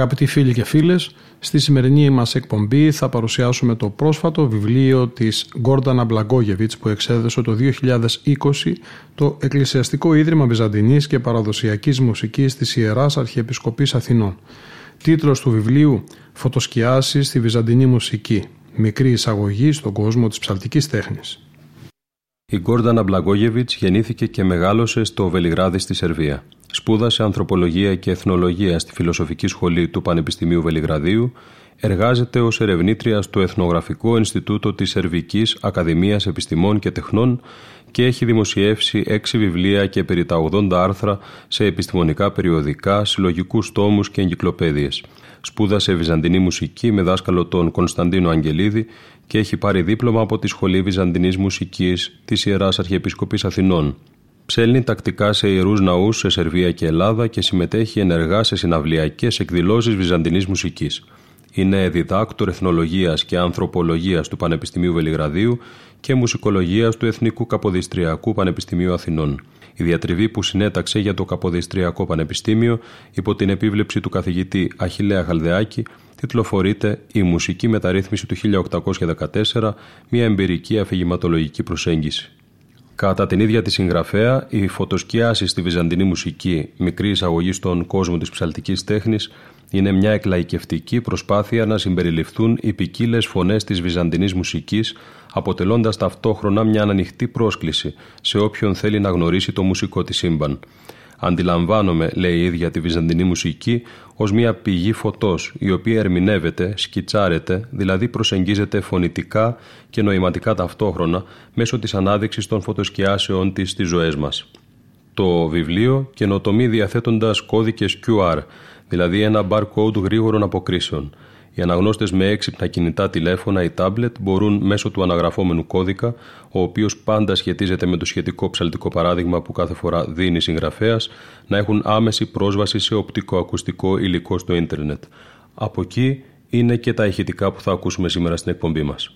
Αγαπητοί φίλοι και φίλες, στη σημερινή μας εκπομπή θα παρουσιάσουμε το πρόσφατο βιβλίο της Γκόρντανα Μπλαγκόγεβιτς που εξέδωσε το 2020 το Εκκλησιαστικό Ίδρυμα Βυζαντινής και Παραδοσιακής Μουσικής της Ιεράς Αρχιεπισκοπής Αθηνών. Τίτλος του βιβλίου «Φωτοσκιάσεις στη Βυζαντινή Μουσική. Μικρή εισαγωγή στον κόσμο της ψαλτικής τέχνης». Η Γκόρντανα Μπλαγκόγεβιτς γεννήθηκε και μεγάλωσε στο Βελιγράδι στη Σερβία. Σπούδασε ανθρωπολογία και εθνολογία στη Φιλοσοφική Σχολή του Πανεπιστημίου Βελιγραδίου, εργάζεται ως ερευνήτρια στο Εθνογραφικό Ινστιτούτο της Σερβικής Ακαδημίας Επιστημών και Τεχνών και έχει δημοσιεύσει έξι βιβλία και περί τα 80 άρθρα σε επιστημονικά περιοδικά, συλλογικούς τόμους και εγκυκλοπαίδειες. Σπούδασε Βυζαντινή μουσική με δάσκαλο τον Κωνσταντίνο Αγγελίδη και έχει πάρει δίπλωμα από τη Σχολή Βυζαντινής Μουσικής της Ιεράς Αρχιεπισκοπής Αθηνών. Ψέλνει τακτικά σε ιερούς ναούς σε Σερβία και Ελλάδα και συμμετέχει ενεργά σε συναυλιακές εκδηλώσεις βυζαντινής μουσικής. Είναι διδάκτορ εθνολογίας και ανθρωπολογίας του Πανεπιστημίου Βελιγραδίου και μουσικολογίας του Εθνικού Καποδιστριακού Πανεπιστημίου Αθηνών. Η διατριβή που συνέταξε για το Καποδιστριακό Πανεπιστήμιο υπό την επίβλεψη του καθηγητή Αχηλέα Χαλδεάκη τιτλοφορείται «Η μουσική μεταρρύθμιση του 1814, μια εμπειρική αφηγηματολογική προσέγγιση». Κατά την ίδια τη συγγραφέα, η φωτοσκιάση στη βυζαντινή μουσική, μικρή εισαγωγή στον κόσμο της ψαλτικής τέχνης, είναι μια εκλαϊκευτική προσπάθεια να συμπεριληφθούν οι ποικίλες φωνές της βυζαντινής μουσικής, αποτελώντας ταυτόχρονα μια ανοιχτή πρόσκληση σε όποιον θέλει να γνωρίσει το μουσικό της σύμπαν. Αντιλαμβάνομαι, λέει η ίδια τη βυζαντινή μουσική, ως μια πηγή φωτός, η οποία ερμηνεύεται, σκιτσάρεται, δηλαδή προσεγγίζεται φωνητικά και νοηματικά ταυτόχρονα μέσω της ανάδειξης των φωτοσκιάσεων της στις ζωές μας. Το βιβλίο καινοτομεί διαθέτοντας κώδικες QR, δηλαδή ένα barcode γρήγορων αποκρίσεων. Οι αναγνώστες με έξυπνα κινητά τηλέφωνα ή τάμπλετ μπορούν μέσω του αναγραφόμενου κώδικα, ο οποίος πάντα σχετίζεται με το σχετικό ψαλτικό παράδειγμα που κάθε φορά δίνει συγγραφέας, να έχουν άμεση πρόσβαση σε οπτικοακουστικό υλικό στο ίντερνετ. Από εκεί είναι και τα ηχητικά που θα ακούσουμε σήμερα στην εκπομπή μας.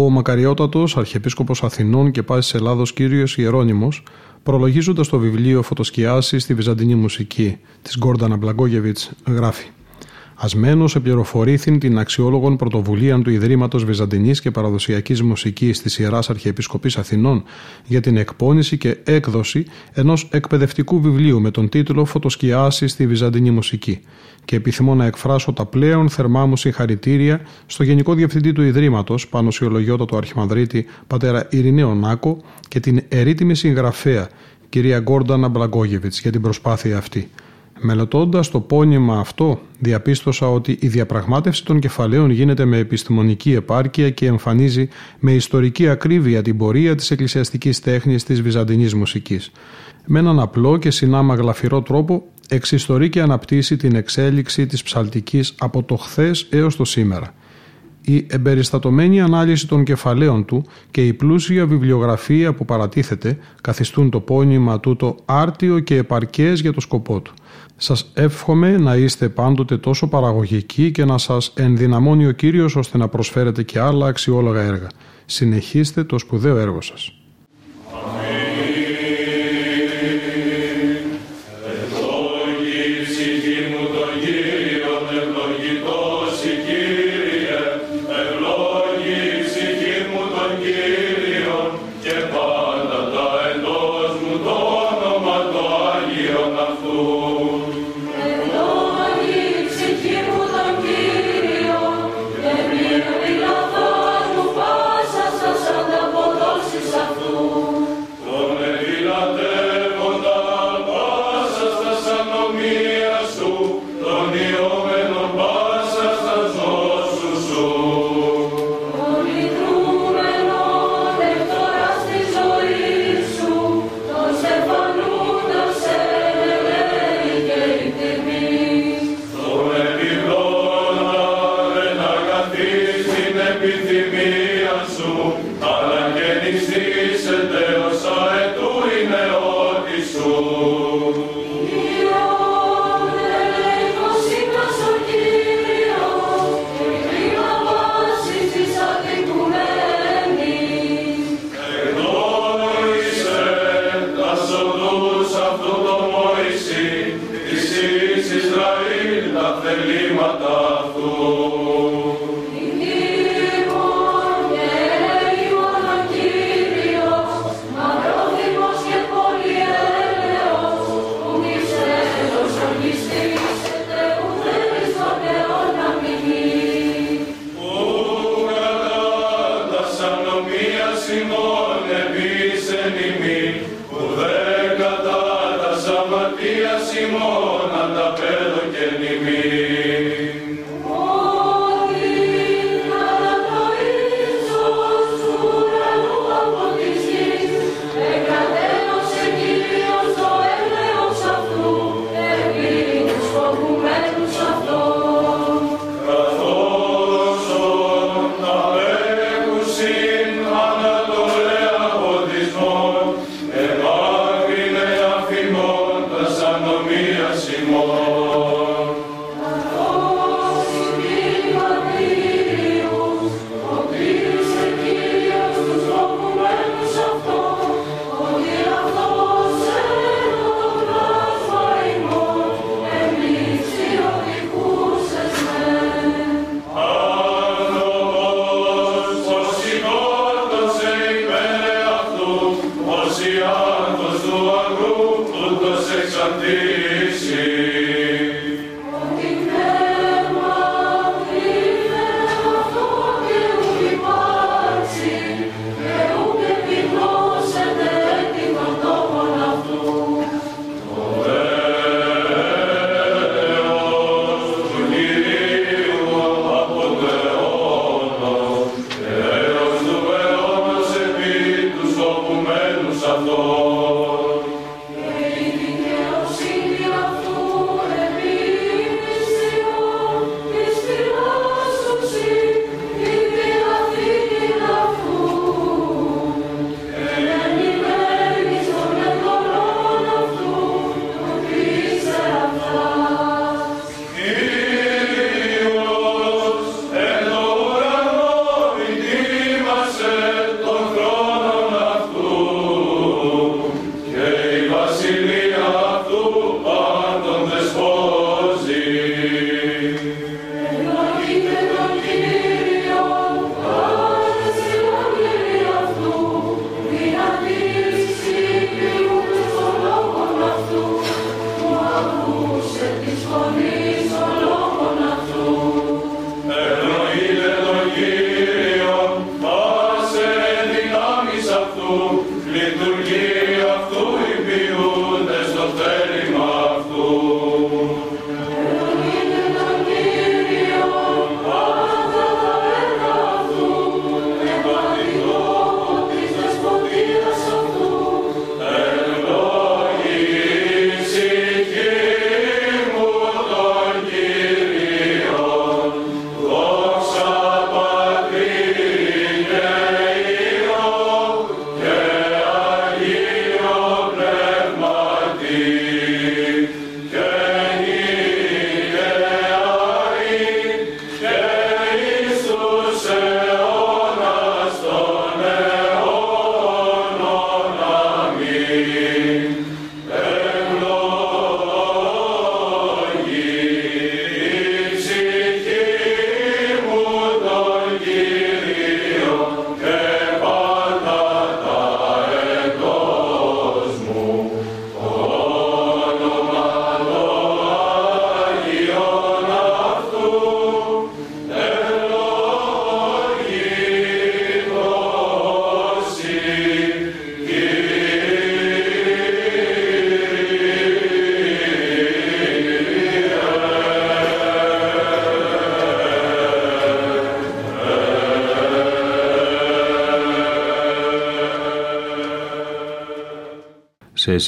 Ο μακαριότατος Αρχιεπίσκοπος Αθηνών και πάσης Ελλάδος κύριος Ιερώνυμος, προλογίζοντας το βιβλίο «Φωτοσκιάσεις στη Βυζαντινή μουσική» της Γκόρντανα Μπλαγκόγεβιτς, γράφει Ασμένος επληροφορήθην την αξιόλογον πρωτοβουλία του Ιδρύματος Βυζαντινής και Παραδοσιακής Μουσικής της Ιεράς Αρχιεπισκοπή Αθηνών για την εκπόνηση και έκδοση ενός εκπαιδευτικού βιβλίου με τον τίτλο Φωτοσκιάσεις στη Βυζαντινή Μουσική. Και επιθυμώ να εκφράσω τα πλέον θερμά μου συγχαρητήρια στο Γενικό Διευθυντή του Ιδρύματος, πάνω του Αρχιμανδρίτη πατέρα Ειρηναίο Νάκο και την ερήτημη συγγραφέα κυρία Γκόρντανα Μπλαγκόγεβιτς για την προσπάθεια αυτή. Μελετώντας το πόνημα αυτό, διαπίστωσα ότι η διαπραγμάτευση των κεφαλαίων γίνεται με επιστημονική επάρκεια και εμφανίζει με ιστορική ακρίβεια την πορεία της εκκλησιαστικής τέχνης της βυζαντινής μουσικής. Με έναν απλό και συνάμα γλαφυρό τρόπο εξιστορεί και αναπτύσσει την εξέλιξη της ψαλτικής από το χθες έως το σήμερα. Η εμπεριστατωμένη ανάλυση των κεφαλαίων του και η πλούσια βιβλιογραφία που παρατίθεται καθιστούν το πόνημα τούτο άρτιο και επαρκές για το σκοπό του. Σας εύχομαι να είστε πάντοτε τόσο παραγωγικοί και να σας ενδυναμώνει ο Κύριος ώστε να προσφέρετε και άλλα αξιόλογα έργα. Συνεχίστε το σπουδαίο έργο σας. Σε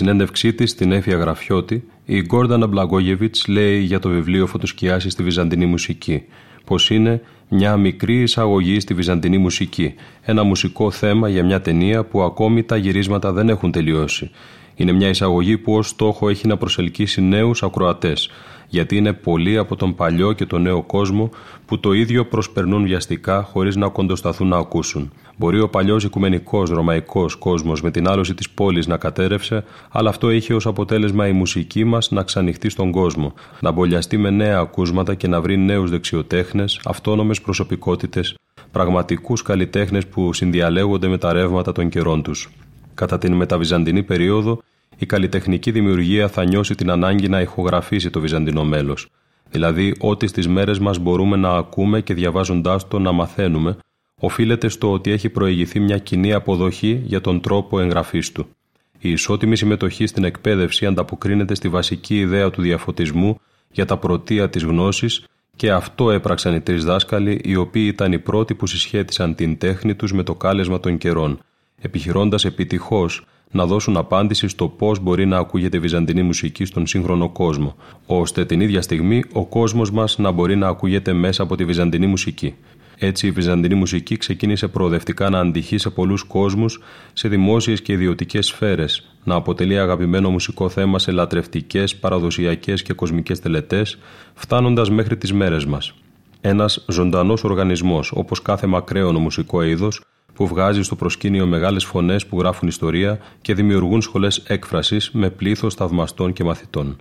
συνέντευξή της στην Έφια Γραφιώτη, η Γκόρντανα Μπλαγκόγεβιτ λέει για το βιβλίο Φωτοσκιάσει στη Βυζαντινή μουσική, πως είναι μια μικρή εισαγωγή στη Βυζαντινή μουσική, ένα μουσικό θέμα για μια ταινία που ακόμη τα γυρίσματα δεν έχουν τελειώσει. Είναι μια εισαγωγή που ως στόχο έχει να προσελκύσει νέους ακροατές, γιατί είναι πολλοί από τον παλιό και τον νέο κόσμο που το ίδιο προσπερνούν βιαστικά χωρίς να κοντοσταθούν να ακούσουν. Μπορεί ο παλιός οικουμενικός ρωμαϊκός κόσμος με την άλωση της πόλης να κατέρευσε, αλλά αυτό είχε ως αποτέλεσμα η μουσική μας να ξανοιχτεί στον κόσμο, να μπολιαστεί με νέα ακούσματα και να βρει νέους δεξιοτέχνες, αυτόνομες προσωπικότητες, πραγματικούς καλλιτέχνες που συνδιαλέγονται με τα ρεύματα των καιρών τους. Κατά την μεταβυζαντινή περίοδο, η καλλιτεχνική δημιουργία θα νιώσει την ανάγκη να ηχογραφήσει το βυζαντινό μέλος. Δηλαδή, ό,τι στις μέρες μας μπορούμε να ακούμε και διαβάζοντάς το να μαθαίνουμε, οφείλεται στο ότι έχει προηγηθεί μια κοινή αποδοχή για τον τρόπο εγγραφής του. Η ισότιμη συμμετοχή στην εκπαίδευση ανταποκρίνεται στη βασική ιδέα του διαφωτισμού για τα πρωτεία της γνώσης και αυτό έπραξαν οι τρεις δάσκαλοι, οι οποίοι ήταν οι πρώτοι που συσχέτισαν την τέχνη τους με το κάλεσμα των καιρών, επιχειρώντας επιτυχώς να δώσουν απάντηση στο πώς μπορεί να ακούγεται βυζαντινή μουσική στον σύγχρονο κόσμο, ώστε την ίδια στιγμή ο κόσμος μας να μπορεί να ακούγεται μέσα από τη βυζαντινή μουσική. Έτσι, η βυζαντινή μουσική ξεκίνησε προοδευτικά να αντυχεί σε πολλούς κόσμους, σε δημόσιες και ιδιωτικές σφαίρες, να αποτελεί αγαπημένο μουσικό θέμα σε λατρευτικές, παραδοσιακές και κοσμικές τελετές, φτάνοντας μέχρι τις μέρες μας. Ένας ζωντανός οργανισμός, όπως κάθε μακραίωνο μουσικό είδος, που βγάζει στο προσκήνιο μεγάλες φωνές που γράφουν ιστορία και δημιουργούν σχολές έκφρασης με πλήθος θαυμαστών και μαθητών.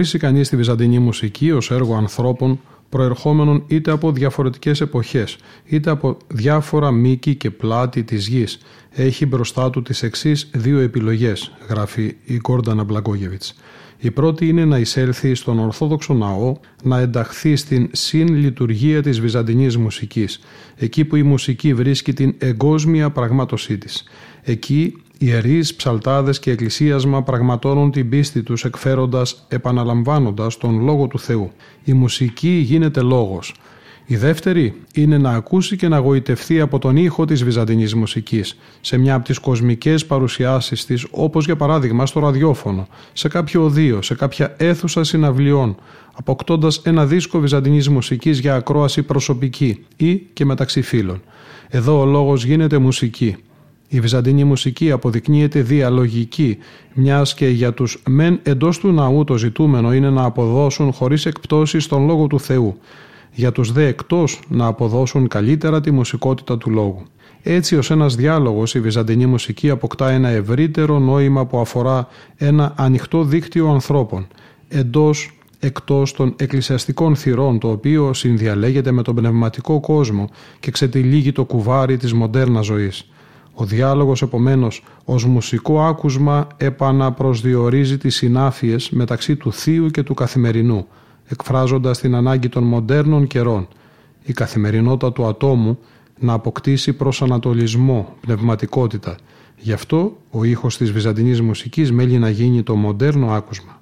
Για να γνωρίσει κανείς τη βυζαντινή μουσική ως έργο ανθρώπων προερχόμενων είτε από διαφορετικές εποχές, είτε από διάφορα μήκη και πλάτη της γης, έχει μπροστά του τις εξής δύο επιλογές, γράφει η Γκόρντανα Μπλαγκόγεβιτς. Η πρώτη είναι να εισέλθει στον Ορθόδοξο ναό, να ενταχθεί στην συν-λειτουργία της βυζαντινής μουσικής, εκεί που η μουσική βρίσκει την εγκόσμια πραγμάτωσή της. Εκεί ιερείς, ψαλτάδες και εκκλησίασμα πραγματώνουν την πίστη τους εκφέροντας, επαναλαμβάνοντας τον Λόγο του Θεού. Η μουσική γίνεται λόγος. Η δεύτερη είναι να ακούσει και να γοητευτεί από τον ήχο της βυζαντινής μουσικής σε μια από τις κοσμικές παρουσιάσεις της όπως για παράδειγμα στο ραδιόφωνο, σε κάποιο οδείο, σε κάποια αίθουσα συναυλιών αποκτώντας ένα δίσκο βυζαντινής μουσικής για ακρόαση προσωπική ή και μεταξύ φίλων. Εδώ ο λόγος γίνεται μουσική. Η βυζαντινή μουσική αποδεικνύεται διαλογική, μιας και για τους μεν εντός του ναού το ζητούμενο είναι να αποδώσουν χωρίς εκπτώσεις τον Λόγο του Θεού, για τους δε εκτός να αποδώσουν καλύτερα τη μουσικότητα του λόγου. Έτσι ως ένας διάλογος η βυζαντινή μουσική αποκτά ένα ευρύτερο νόημα που αφορά ένα ανοιχτό δίκτυο ανθρώπων, εντός εκτός των εκκλησιαστικών θυρών το οποίο συνδιαλέγεται με τον πνευματικό κόσμο και ξετυλίγει το κουβάρι της μοντέρνας ζωής. Ο διάλογος επομένως ως μουσικό άκουσμα επαναπροσδιορίζει τις συνάφειες μεταξύ του θείου και του καθημερινού, εκφράζοντας την ανάγκη των μοντέρνων καιρών, η καθημερινότητα του ατόμου να αποκτήσει προσανατολισμό, πνευματικότητα. Γι' αυτό ο ήχος της βυζαντινής μουσικής μέλει να γίνει το μοντέρνο άκουσμα.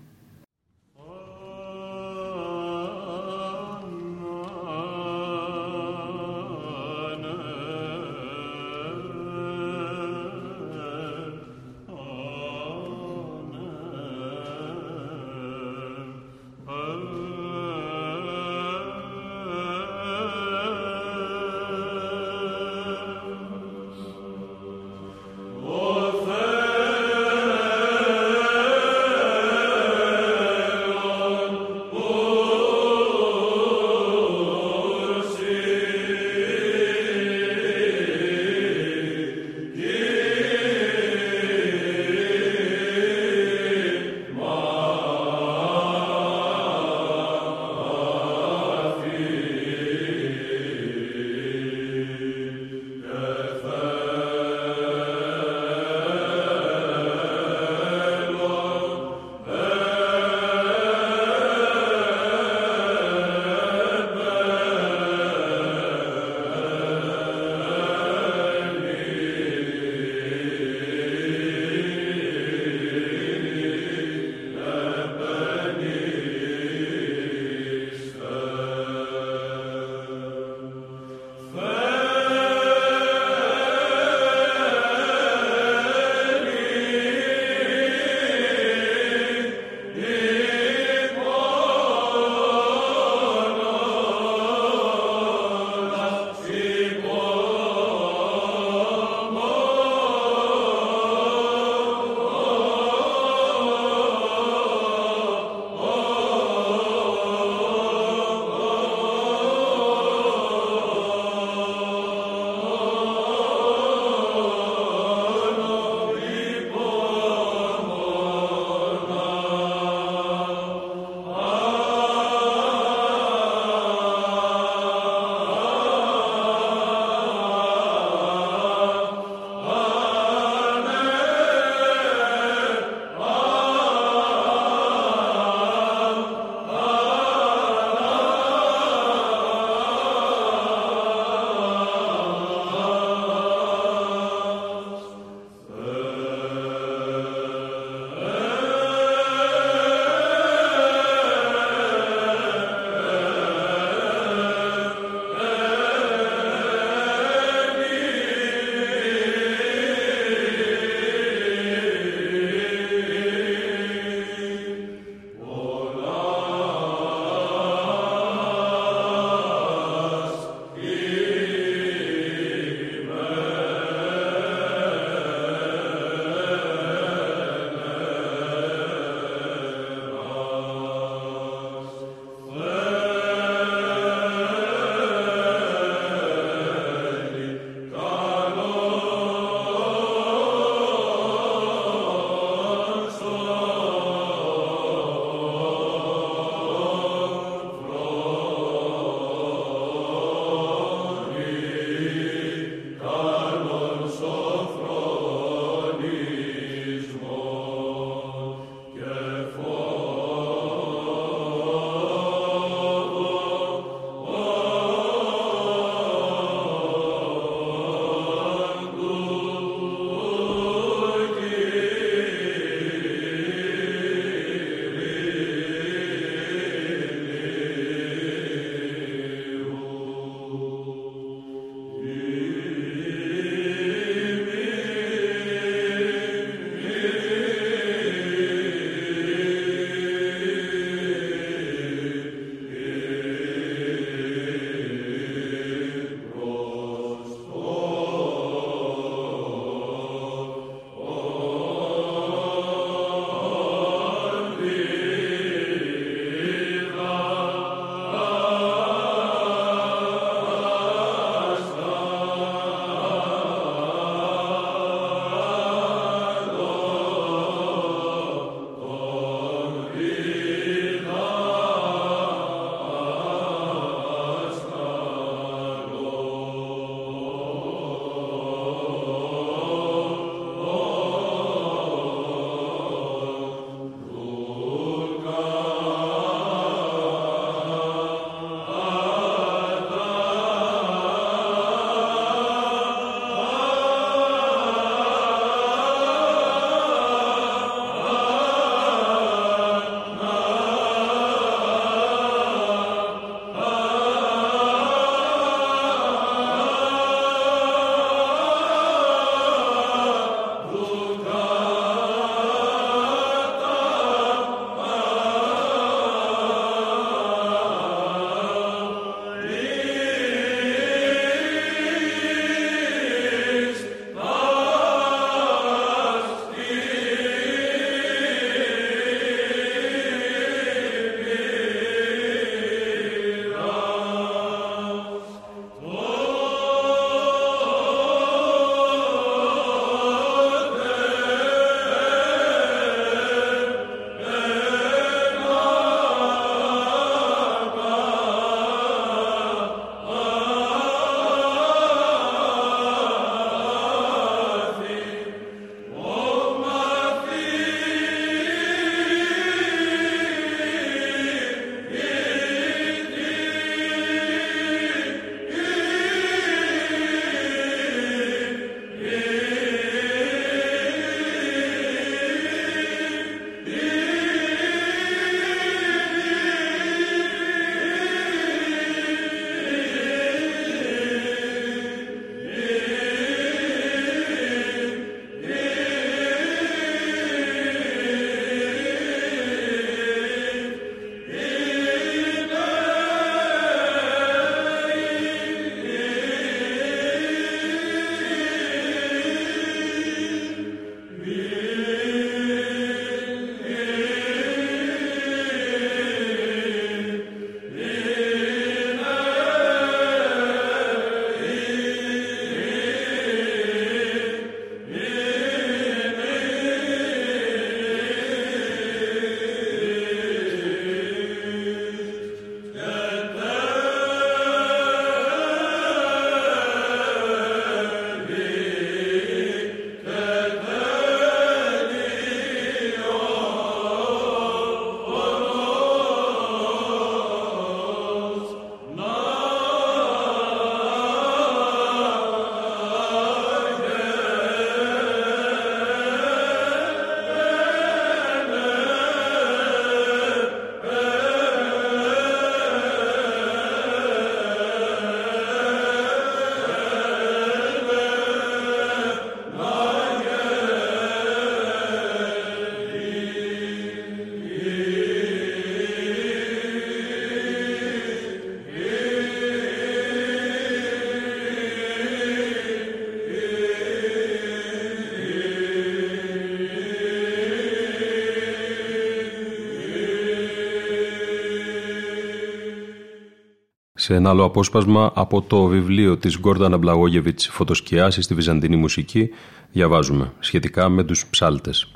Σε ένα άλλο απόσπασμα από το βιβλίο της Γκόρντανα Μπλαγόγεβιτς «Φωτοσκιάσεις στη Βυζαντινή μουσική» διαβάζουμε σχετικά με τους ψάλτες.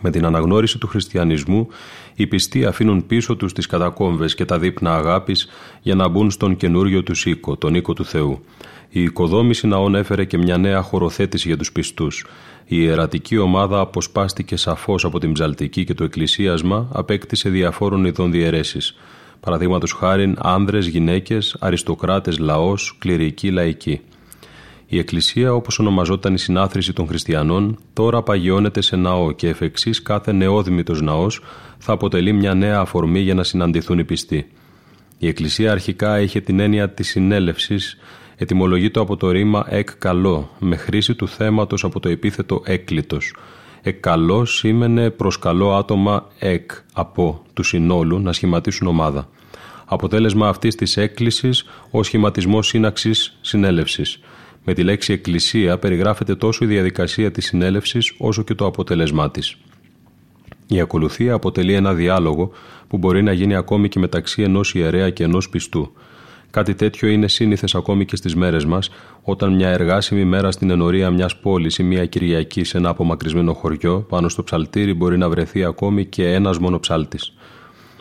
Με την αναγνώριση του χριστιανισμού, οι πιστοί αφήνουν πίσω τους τις κατακόμβες και τα δείπνα αγάπης για να μπουν στον καινούριο τους οίκο, τον οίκο του Θεού. Η οικοδόμηση ναών έφερε και μια νέα χωροθέτηση για τους πιστούς. Η ιερατική ομάδα αποσπάστηκε σαφώς από την ψαλτική και το εκκλησίασμα απέκτησε διαφόρων ειδών διαιρέσεις. Παραδείγματος χάρη άνδρες, γυναίκες, αριστοκράτες, λαός, κληρικοί, λαϊκοί. Η Εκκλησία, όπως ονομαζόταν η συνάθρηση των χριστιανών, τώρα παγιώνεται σε ναό και εφ' εξής κάθε νεόδημητος ναός θα αποτελεί μια νέα αφορμή για να συναντηθούν οι πιστοί. Η Εκκλησία αρχικά είχε την έννοια της συνέλευσης, ετυμολογείται από το ρήμα εκ καλό, με χρήση του θέματος από το επίθετο έκλητο. Εκ καλό σήμαινε προσκαλώ άτομα εκ, από, τους συνόλου να σχηματίσουν ομάδα. Αποτέλεσμα αυτής της έκκλησης ο σχηματισμός σύναξης συνέλευσης. Με τη λέξη εκκλησία περιγράφεται τόσο η διαδικασία της συνέλευσης όσο και το αποτέλεσμά της. Η ακολουθία αποτελεί ένα διάλογο που μπορεί να γίνει ακόμη και μεταξύ ενός ιερέα και ενός πιστού. Κάτι τέτοιο είναι σύνηθες ακόμη και στις μέρες μας, όταν μια εργάσιμη μέρα στην ενορία μιας πόλης ή μια Κυριακή σε ένα απομακρυσμένο χωριό, πάνω στο ψαλτήρι μπορεί να βρεθεί ακόμη και ένας μόνο ψάλτης.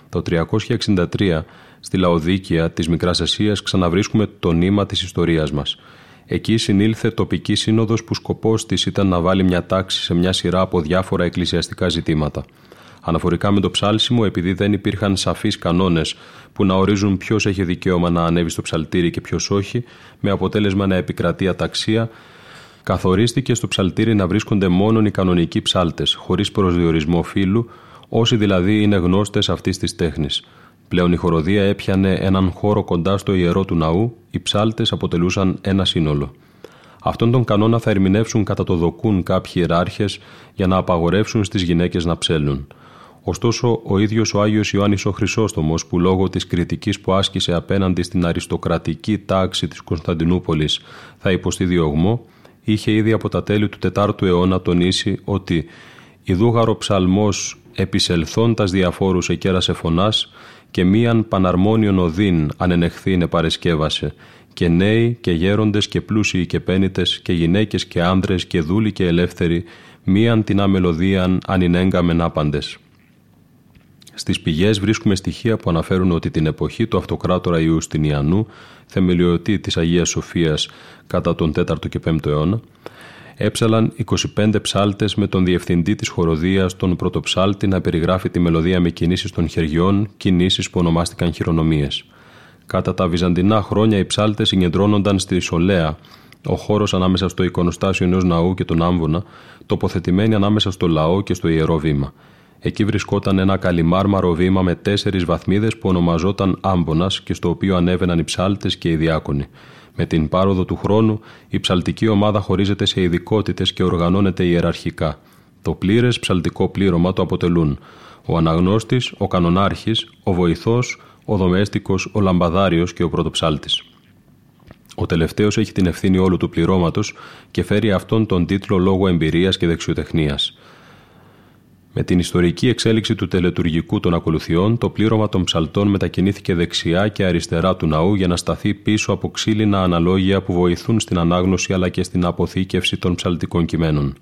Το 363, στη Λαοδίκια της Μικράς Ασίας, ξαναβρίσκουμε το νήμα της ιστορίας μας. Εκεί συνήλθε τοπική σύνοδος που σκοπός της ήταν να βάλει μια τάξη σε μια σειρά από διάφορα εκκλησιαστικά ζητήματα. Αναφορικά με το ψάλσιμο, επειδή δεν υπήρχαν σαφείς κανόνες που να ορίζουν ποιος έχει δικαίωμα να ανέβει στο ψαλτήρι και ποιος όχι, με αποτέλεσμα να επικρατεί αταξία, καθορίστηκε στο ψαλτήρι να βρίσκονται μόνο οι κανονικοί ψάλτες, χωρίς προσδιορισμό φύλου, όσοι δηλαδή είναι γνώστες αυτής της τέχνης. Πλέον η χοροδία έπιανε έναν χώρο κοντά στο ιερό του ναού, οι ψάλτες αποτελούσαν ένα σύνολο. Αυτόν τον κανόνα θα ερμηνεύσουν κατά το δοκούν κάποιοι ιεράρχες για να απαγορεύσουν στις γυναίκες να ψέλνουν. Ωστόσο, ο ίδιος ο Άγιος Ιωάννης ο Χρυσόστομος, που λόγω της κριτικής που άσκησε απέναντι στην αριστοκρατική τάξη της Κωνσταντινούπολης θα υποστεί διωγμό, είχε ήδη από τα τέλη του 4ου αιώνα τονίσει ότι «Ιδούγαρο ψαλμός επισελθώντας διαφόρους εκέρασε φωνάς και μίαν παναρμόνιον οδύν ανενεχθήνε παρεσκεύασε και νέοι και γέροντες και πλούσιοι και πένιτες και γυναίκες και άνδρες και δούλοι και ελεύθεροι μίαν την αμελωδίαν ανινέγκαμεν άπαντες. Στις πηγές βρίσκουμε στοιχεία που αναφέρουν ότι την εποχή του αυτοκράτορα Ιουστινιανού, θεμελιωτή της Αγίας Σοφίας κατά τον 4ο και 5ο αιώνα, έψαλαν 25 ψάλτες με τον διευθυντή της χοροδίας, τον πρωτοψάλτη, να περιγράφει τη μελωδία με κινήσεις των χεριών, κινήσεις που ονομάστηκαν χειρονομίες. Κατά τα βυζαντινά χρόνια οι ψάλτες συγκεντρώνονταν στη Σολέα, ο χώρος ανάμεσα στο εικονοστάσιο ενός ναού και τον άμβονα, τοποθετημένοι ανάμεσα στο λαό και στο ιερό βήμα. Εκεί βρισκόταν ένα καλυμάρμαρο βήμα με τέσσερις βαθμίδες που ονομαζόταν Άμπονα και στο οποίο ανέβαιναν οι ψάλτες και οι διάκονοι. Με την πάροδο του χρόνου, η ψαλτική ομάδα χωρίζεται σε ειδικότητες και οργανώνεται ιεραρχικά. Το πλήρες ψαλτικό πλήρωμα το αποτελούν ο αναγνώστης, ο κανονάρχης, ο βοηθός, ο δομέστικος, ο λαμπαδάριος και ο πρωτοψάλτης. Ο τελευταίος έχει την ευθύνη όλου του πληρώματος και φέρει αυτόν τον τίτλο λόγω εμπειρίας και δεξιοτεχνίας. Με την ιστορική εξέλιξη του τελετουργικού των ακολουθιών, το πλήρωμα των ψαλτών μετακινήθηκε δεξιά και αριστερά του ναού για να σταθεί πίσω από ξύλινα αναλόγια που βοηθούν στην ανάγνωση αλλά και στην αποθήκευση των ψαλτικών κειμένων.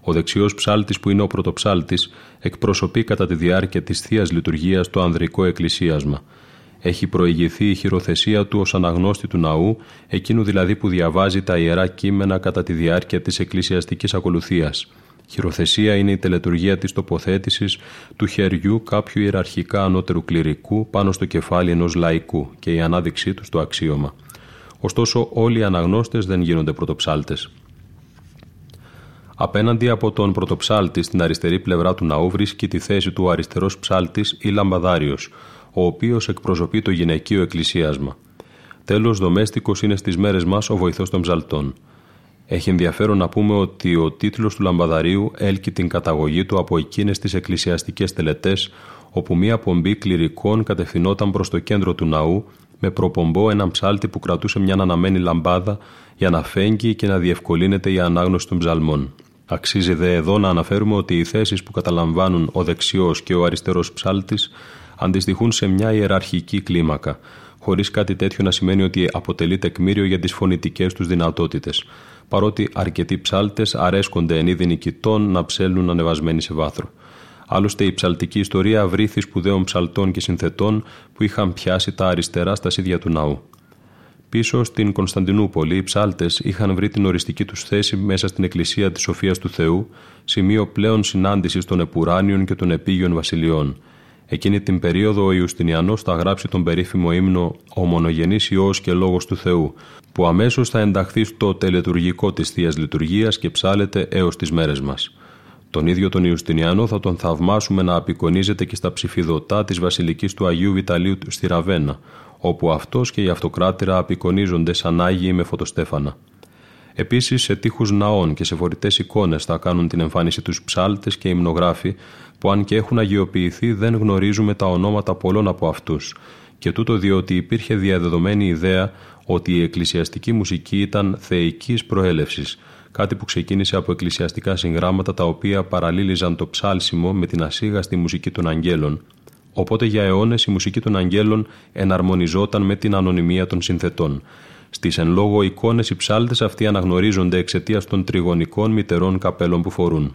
Ο δεξιός ψάλτης, που είναι ο πρωτοψάλτης, εκπροσωπεί κατά τη διάρκεια της θείας λειτουργίας το ανδρικό εκκλησίασμα. Έχει προηγηθεί η χειροθεσία του ως αναγνώστη του ναού, εκείνου δηλαδή που διαβάζει τα ιερά κείμενα κατά τη διάρκεια της εκκλησιαστικής ακολουθίας. Χειροθεσία είναι η τελετουργία της τοποθέτησης του χεριού κάποιου ιεραρχικά ανώτερου κληρικού πάνω στο κεφάλι ενός λαϊκού και η ανάδειξή του στο αξίωμα. Ωστόσο όλοι οι αναγνώστες δεν γίνονται πρωτοψάλτες. Απέναντι από τον πρωτοψάλτη στην αριστερή πλευρά του ναού βρίσκει τη θέση του αριστερός ψάλτης ή λαμπαδάριος, ο οποίος εκπροσωπεί το γυναικείο εκκλησίασμα. Τέλος, δομέστικος είναι στις μέρες μας ο βοηθός των ψαλτών. Έχει ενδιαφέρον να πούμε ότι ο τίτλος του λαμπαδαρίου έλκει την καταγωγή του από εκείνες τις εκκλησιαστικές τελετές όπου μία πομπή κληρικών κατευθυνόταν προς το κέντρο του ναού με προπομπό έναν ψάλτη που κρατούσε μια αναμένη λαμπάδα για να φέγγει και να διευκολύνεται η ανάγνωση των ψαλμών. Αξίζει δε εδώ να αναφέρουμε ότι οι θέσεις που καταλαμβάνουν ο δεξιός και ο αριστερός ψάλτης αντιστοιχούν σε μια ιεραρχική κλίμακα, χωρίς κάτι τέτοιο να σημαίνει ότι αποτελεί τεκμήριο για τις φωνητικές τους δυνατότητες. Παρότι αρκετοί ψάλτες αρέσκονται εν είδη νικητών να ψέλνουν ανεβασμένοι σε βάθρο. Άλλωστε, η ψαλτική ιστορία βρήθη σπουδαίων ψαλτών και συνθετών που είχαν πιάσει τα αριστερά στα σίδια του ναού. Πίσω στην Κωνσταντινούπολη, οι ψάλτες είχαν βρει την οριστική τους θέση μέσα στην Εκκλησία της Σοφίας του Θεού, σημείο πλέον συνάντησης των Επουράνιων και των Επίγειων Βασιλειών. Εκείνη την περίοδο ο Ιουστινιανός θα γράψει τον περίφημο ύμνο Ο Μονογενής Ιό και Λόγος του Θεού, που αμέσως θα ενταχθεί στο τελετουργικό της θείας λειτουργίας και ψάλεται έως τις μέρες μας. Τον ίδιο τον Ιουστινιανό θα τον θαυμάσουμε να απεικονίζεται και στα ψηφιδωτά της Βασιλικής του Αγίου Βιταλίου στη Ραβένα, όπου αυτός και η αυτοκράτηρα απεικονίζονται σαν Άγιοι με φωτοστέφανα. Επίσης, σε τείχους ναών και σε φορητές εικόνες θα κάνουν την εμφάνιση τους ψάλτες και υμνογράφοι, που αν και έχουν αγιοποιηθεί δεν γνωρίζουμε τα ονόματα πολλών από αυτούς, και τούτο διότι υπήρχε διαδεδομένη ιδέα ότι η εκκλησιαστική μουσική ήταν θεϊκής προέλευσης, κάτι που ξεκίνησε από εκκλησιαστικά συγγράμματα τα οποία παραλήλιζαν το ψάλσιμο με την ασίγαστη μουσική των αγγέλων, Οπότε για αιώνες η μουσική των αγγέλων εναρμονιζόταν με την ανωνυμία των συνθετών. Στις εν λόγω εικόνες οι ψάλτες αυτοί αναγνωρίζονται εξαιτίας των τριγωνικών μητερών καπέλων που φορούν.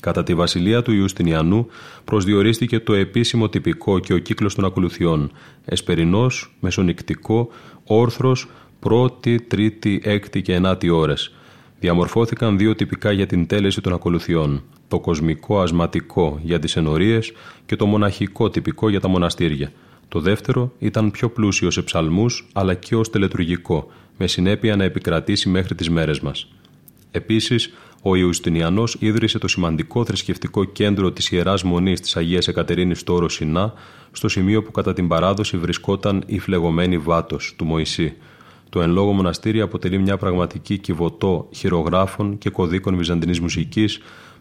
Κατά τη βασιλεία του Ιουστινιανού προσδιορίστηκε το επίσημο τυπικό και ο κύκλος των ακολουθιών εσπερινός, μεσονικτικό, όρθρος, πρώτη, τρίτη, έκτη και ενάτη ώρες. Διαμορφώθηκαν δύο τυπικά για την τέλεση των ακολουθιών το κοσμικό ασματικό για τις ενορίες και το μοναχικό τυπικό για τα μοναστήρια. Το δεύτερο ήταν πιο πλούσιο σε ψαλμούς αλλά και ως τελετουργικό, με συνέπεια να επικρατήσει μέχρι τις μέρες μας. Επίσης, ο Ιουστινιανός ίδρυσε το σημαντικό θρησκευτικό κέντρο της Ιεράς Μονής της Αγίας Εκατερίνης στο Όρο Σινά, στο σημείο που κατά την παράδοση βρισκόταν η φλεγωμένη βάτος του Μωυσή. Το εν λόγω μοναστήρι αποτελεί μια πραγματική κυβωτό χειρογράφων και κωδίκων βυζαντινής μουσικής,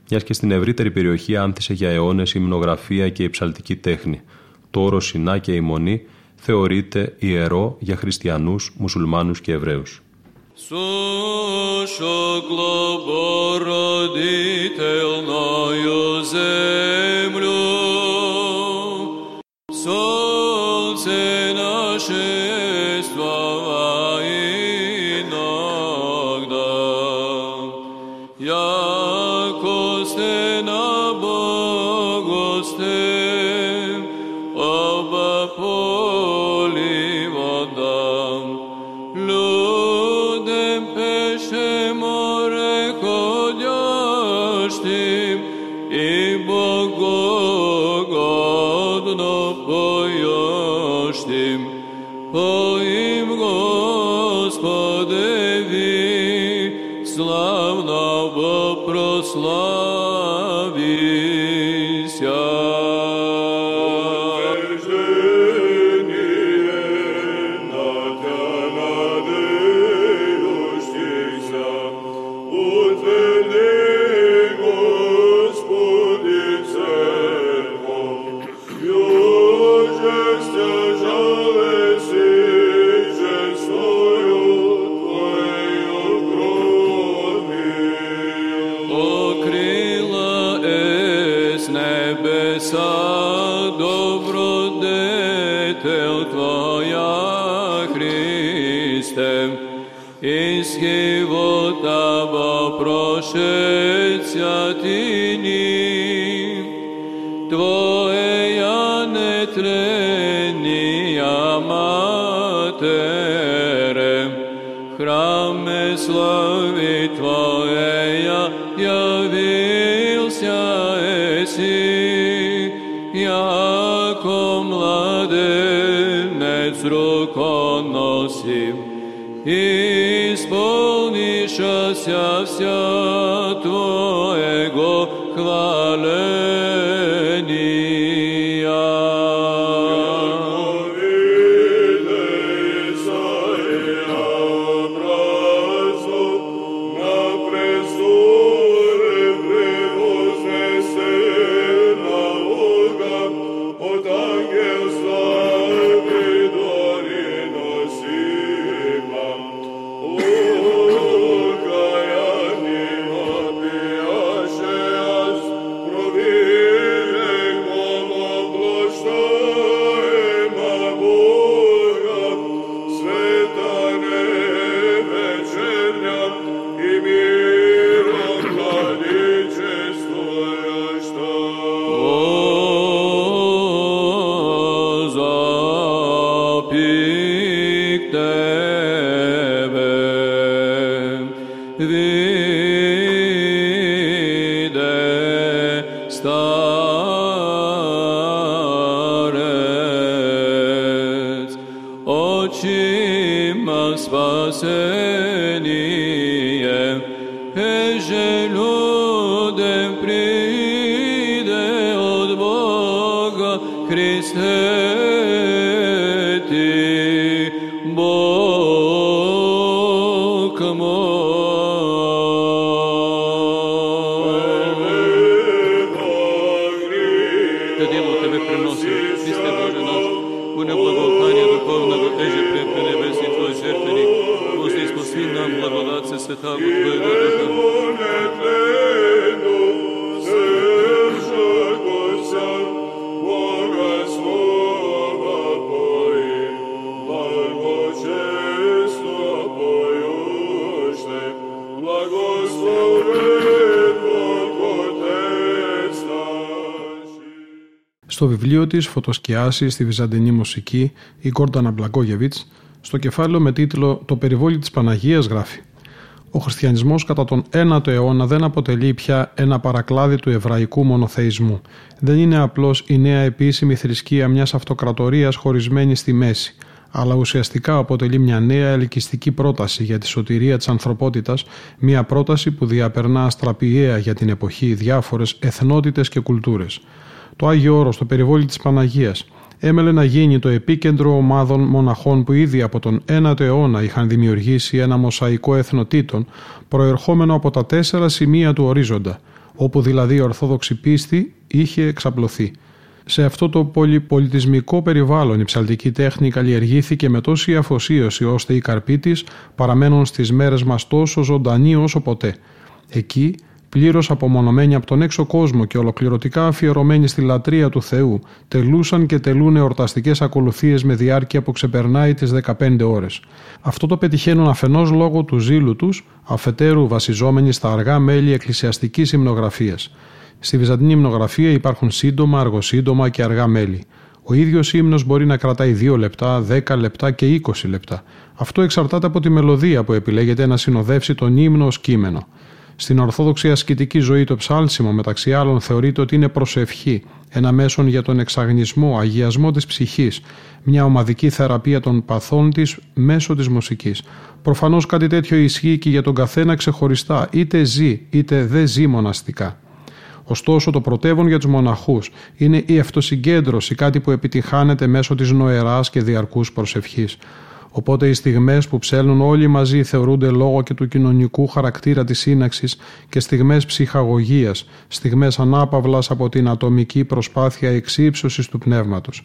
μιας και στην ευρύτερη περιοχή άνθησε για αιώνες η μνογραφία και η ψαλτική τέχνη. Το όρο Σινά και η Μονή θεωρείται ιερό για χριστιανούς, μουσουλμάνους και Εβραίους. Сушогло бородительною землю, slow. They Στο βιβλίο της «Φωτοσκιάσεις στη Βυζαντινή μουσική» η Γκόρντανα Μπλαγκόγεβιτς στο κεφάλαιο με τίτλο «Το περιβόλι της Παναγίας» γράφει. «Ο χριστιανισμός κατά τον 9ο αιώνα δεν αποτελεί πια ένα παρακλάδι του εβραϊκού μονοθεϊσμού. Δεν είναι απλώς η νέα επίσημη θρησκεία μιας αυτοκρατορίας χωρισμένη στη μέση, αλλά ουσιαστικά αποτελεί μια νέα ελκυστική πρόταση για τη σωτηρία της ανθρωπότητας, μια πρόταση που διαπερνά αστραπιαία για την εποχή διάφορες εθνότητες και κουλτούρες το Άγιο Όρος, το περιβόλι της Παναγίας, έμελε να γίνει το επίκεντρο ομάδων μοναχών που ήδη από τον 9ο αιώνα είχαν δημιουργήσει ένα μοσαϊκό εθνοτήτων προερχόμενο από τα τέσσερα σημεία του ορίζοντα, όπου δηλαδή η Ορθόδοξη πίστη είχε εξαπλωθεί. Σε αυτό το πολυπολιτισμικό περιβάλλον η ψαλτική τέχνη καλλιεργήθηκε με τόση αφοσίωση ώστε οι καρποί της παραμένουν στις μέρες μας τόσο ζωντανοί όσο ποτέ. Εκεί πλήρως απομονωμένοι από τον έξω κόσμο και ολοκληρωτικά αφιερωμένοι στη λατρεία του Θεού, τελούσαν και τελούν εορταστικές ακολουθίες με διάρκεια που ξεπερνάει τις 15 ώρες. Αυτό το πετυχαίνουν αφενός λόγω του ζήλου τους, αφετέρου βασιζόμενοι στα αργά μέλη εκκλησιαστικής υμνογραφίας. Στη Βυζαντινή υμνογραφία υπάρχουν σύντομα, αργοσύντομα και αργά μέλη. Ο ίδιος ύμνος μπορεί να κρατάει 2 λεπτά, 10 λεπτά και 20 λεπτά. Αυτό εξαρτάται από τη μελωδία που επιλέγεται να συνοδεύσει τον ύμνο ως κείμενο. Στην Ορθόδοξη ασκητική ζωή το ψάλσιμο μεταξύ άλλων θεωρείται ότι είναι προσευχή, ένα μέσον για τον εξαγνισμό, αγιασμό της ψυχής, μια ομαδική θεραπεία των παθών της μέσω της μουσικής. Προφανώς κάτι τέτοιο ισχύει και για τον καθένα ξεχωριστά, είτε ζει είτε δεν ζει μοναστικά. Ωστόσο, το πρωτεύον για τους μοναχούς είναι η αυτοσυγκέντρωση, κάτι που επιτυχάνεται μέσω της νοεράς και διαρκούς προσευχής. Οπότε οι στιγμές που ψέλνουν όλοι μαζί θεωρούνται λόγω και του κοινωνικού χαρακτήρα της σύναξης και στιγμές ψυχαγωγίας, στιγμές ανάπαυλας από την ατομική προσπάθεια εξύψωσης του πνεύματος.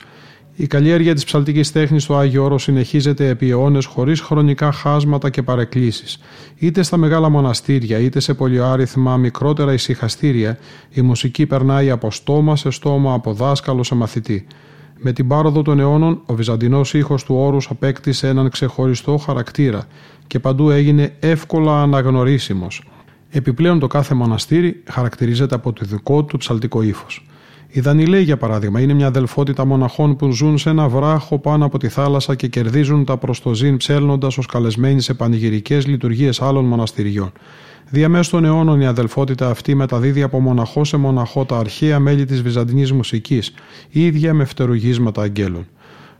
Η καλλιέργεια της ψαλτικής τέχνης στο Άγιο Όρος συνεχίζεται επί αιώνες χωρίς χρονικά χάσματα και παρεκκλήσεις. Είτε στα μεγάλα μοναστήρια είτε σε πολυάριθμα μικρότερα ησυχαστήρια η μουσική περνάει από στόμα σε στόμα, από δάσκαλο σε μαθητή. Με την πάροδο των αιώνων, ο βυζαντινός ήχος του όρους απέκτησε έναν ξεχωριστό χαρακτήρα και παντού έγινε εύκολα αναγνωρίσιμος. Επιπλέον το κάθε μοναστήρι χαρακτηρίζεται από το δικό του ψαλτικό ύφος. Η Δανιλέ, για παράδειγμα, είναι μια αδελφότητα μοναχών που ζουν σε ένα βράχο πάνω από τη θάλασσα και κερδίζουν τα προστοζήν ψέλνοντας ως καλεσμένοι σε πανηγυρικές λειτουργίες άλλων μοναστηριών. Διαμέσου των αιώνων η αδελφότητα αυτή μεταδίδει από μοναχό σε μοναχό τα αρχαία μέλη της βυζαντινής μουσικής, ίδια με φτερουγίσματα αγγέλων.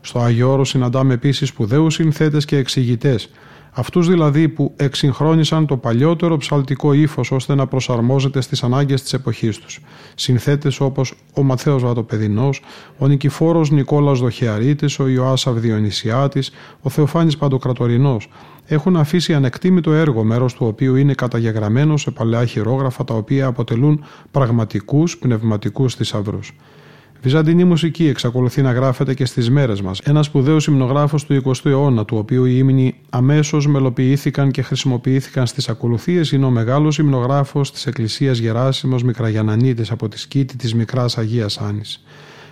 Στο Άγιο Όρος συναντάμε επίσης σπουδαίους συνθέτες και εξηγητές, αυτούς δηλαδή που εξυγχρόνισαν το παλιότερο ψαλτικό ύφος ώστε να προσαρμόζεται στις ανάγκες της εποχής τους. Συνθέτες όπως ο Μαθαίο Βατοπεδινός, ο Νικηφόρος Νικόλας Δοχεαρίτης, ο Ιωάσαβ Διονυσιάτη, ο Θεοφάνης Παντοκρατορινός, έχουν αφήσει ανεκτήμητο έργο, μέρος του οποίου είναι καταγεγραμμένο σε παλαιά χειρόγραφα τα οποία αποτελούν πραγματικούς πνευματικούς θησαυρούς. Βυζαντινή μουσική εξακολουθεί να γράφεται και στις μέρες μας. Ένας σπουδαίος υμνογράφος του 20ου αιώνα, του οποίου οι ύμνοι αμέσως μελοποιήθηκαν και χρησιμοποιήθηκαν στις ακολουθίες, είναι ο μεγάλος υμνογράφος της Εκκλησίας Γεράσιμος Μικραγιανανίτης από τη σκήτη της Μικράς Αγίας Άνη.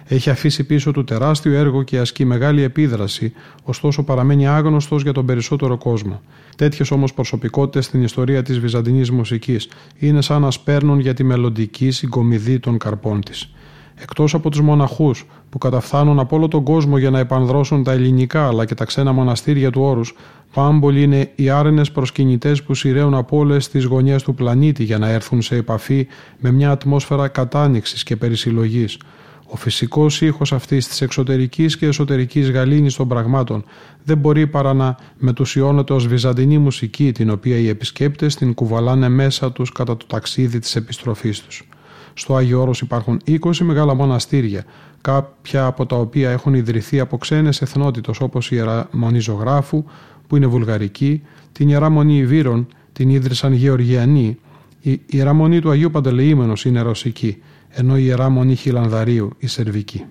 Έχει αφήσει πίσω του τεράστιο έργο και ασκεί μεγάλη επίδραση, ωστόσο παραμένει άγνωστος για τον περισσότερο κόσμο. Τέτοιες όμως προσωπικότητες στην ιστορία της βυζαντινής μουσικής είναι σαν να σπέρνουν για τη μελλοντική συγκομιδή των καρπών της. Εκτός από τους μοναχούς που καταφθάνουν από όλο τον κόσμο για να επανδρώσουν τα ελληνικά αλλά και τα ξένα μοναστήρια του όρους, πάμπολοι είναι οι άρενες προσκυνητές που σειραίουν από όλες τις γωνιές του πλανήτη για να έρθουν σε επαφή με μια ατμόσφαιρα κατάνοιξης και περισυλλογής. Ο φυσικός ήχος αυτής της εξωτερικής και εσωτερικής γαλήνης των πραγμάτων δεν μπορεί παρά να μετουσιώνεται ως βυζαντινή μουσική την οποία οι επισκέπτες την κουβαλάνε μέσα τους κατά το ταξίδι της επιστροφής τους. Στο Άγιο Όρος υπάρχουν 20 μεγάλα μοναστήρια, κάποια από τα οποία έχουν ιδρυθεί από ξένες εθνότητες όπως η Ιερά Μονή Ζωγράφου που είναι βουλγαρική, την Ιερά Μονή Ιβύρων την ίδρυσαν Γεωργιανοί, η Ιερά Μονή του Αγίου Παντελεήμενος είναι ρωσική, ενώ η Ιερά Μονή Χιλανδαρίου η σερβική.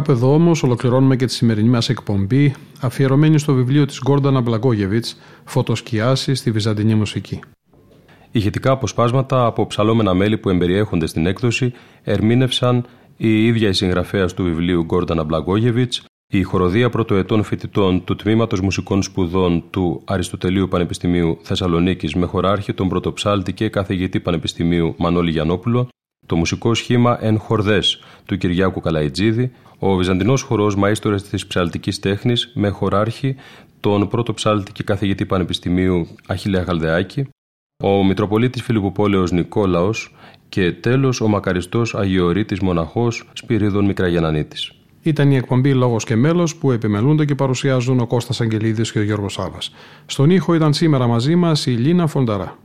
Κάπου εδώ όμως ολοκληρώνουμε και τη σημερινή μας εκπομπή, αφιερωμένη στο βιβλίο της Γκόρντανα Μπλαγκόγεβιτ, Φωτοσκιάσεις στη Βυζαντινή Μουσική. Ηχητικά αποσπάσματα από ψαλόμενα μέλη που εμπεριέχονται στην έκδοση ερμήνευσαν η ίδια η συγγραφέας του βιβλίου Γκόρντανα Μπλαγκόγεβιτ, η χοροδία πρωτοετών φοιτητών του Τμήματος Μουσικών Σπουδών του Αριστοτελείου Πανεπιστημίου Θεσσαλονίκης με χωράρχη τον πρωτοψάλτη και καθηγητή Πανεπιστημίου Μανώλη Γιανόπουλο, το μουσικό σχήμα Εν Χορδές του Κυριάκου Καλαϊτζίδη, ο Βυζαντινός χορός μαΐστορα της ψαλτικής τέχνης με χωράρχη τον πρώτο ψάλτη και καθηγητή Πανεπιστημίου Αχιλέα Γαλδεάκη, ο Μητροπολίτης Φιλιπποπόλεως Νικόλαος και τέλος ο μακαριστός Αγιορείτης Μοναχός Σπυρίδων Μικραγενανίτης. Ήταν η εκπομπή Λόγος και Μέλος που επιμελούνται και παρουσιάζουν ο Κώστας Αγγελίδης και ο Γιώργος Σάβα. Στον ήχο ήταν σήμερα μαζί μας η Λίνα Φονταρά.